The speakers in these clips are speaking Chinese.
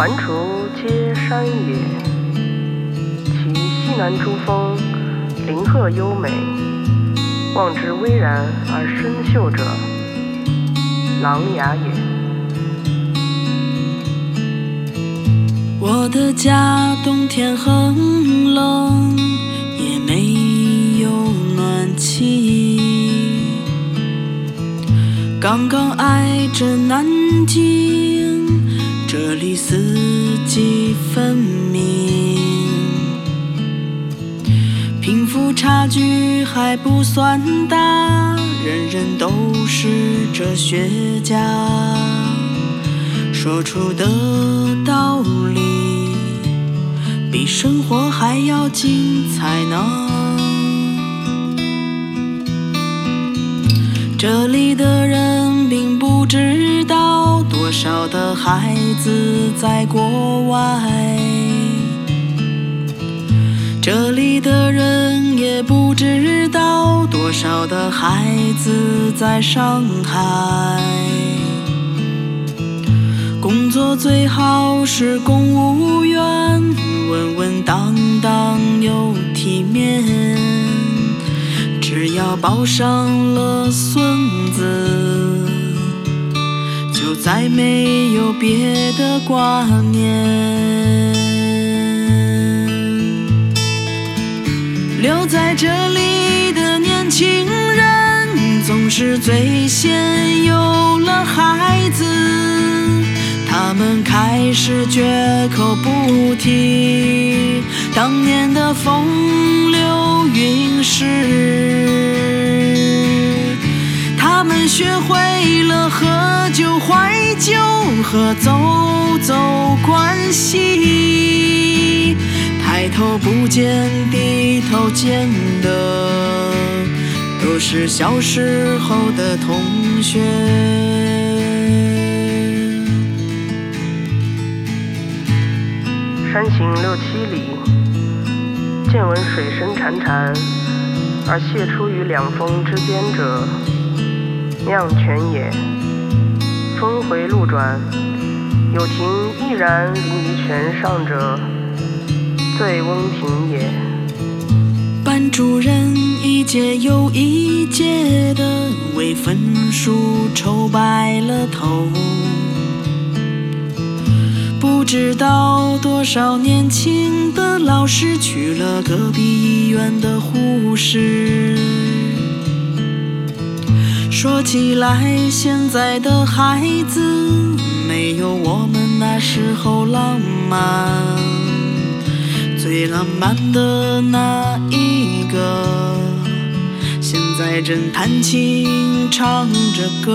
环滁皆山也，其西南诸峰，林壑优美，望之巍然而深秀者，琅琊也。我的家冬天很冷，也没有暖气，刚刚挨着南京，这里四季分明，贫富差距还不算大，人人都是哲学家。说出的道理比生活还要精彩呢。这里的人并不知道多少的孩子在国外，这里的人也不知道多少的孩子在上海。工作最好是公务员，稳稳当当又体面。只要抱上了孙再没有别的挂念。留在这里的年轻人，总是最先有了孩子。他们开始绝口不提当年的风流韵事，他们学会了喝酒怀旧和走走关系，抬头不见低头见的都是小时候的同学。山行六七里，见闻水声潺潺，而泻出于两峰之间者，酿泉也。峰回路转，有亭翼然临于泉上者，醉翁亭也。班主任一届又一届的为分数愁白了头。不知道多少年轻的老师娶了隔壁医院的护士。说起来，现在的孩子没有我们那时候浪漫。最浪漫的那一个，现在正弹琴唱着歌。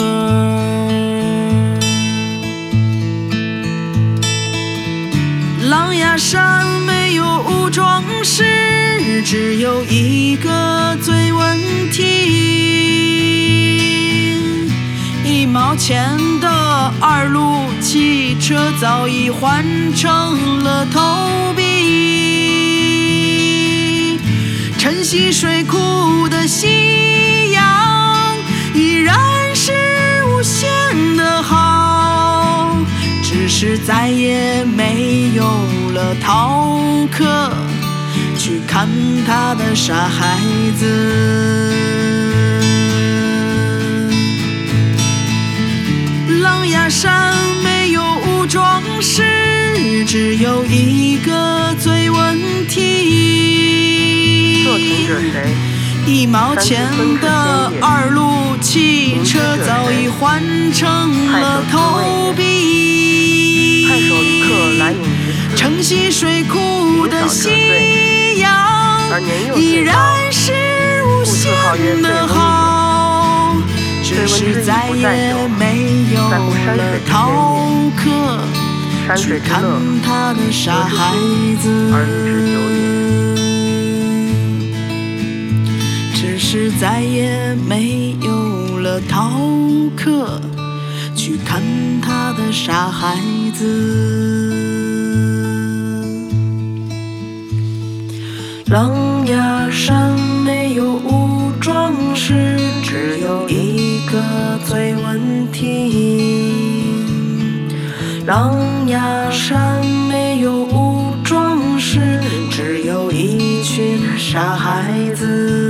狼牙山没有武装士，只有一个醉问题。前的二路汽车早已换成了投币。晨曦水库的夕阳依然是无限的好，只是再也没有了逃课去看他的傻孩子。只有一个最问题。作听者谁？一毛钱的二路汽车早已换成了投币。太守一刻来饮于此，晨曦水库的夕阳依最然是无限的好，只是再也没有了逃课山去水之看乐，他的傻孩子。而女之久也。只是再也没有了逃课去看他的傻孩子。狼牙山没有武装士，只有一个醉问题。狼傻孩子。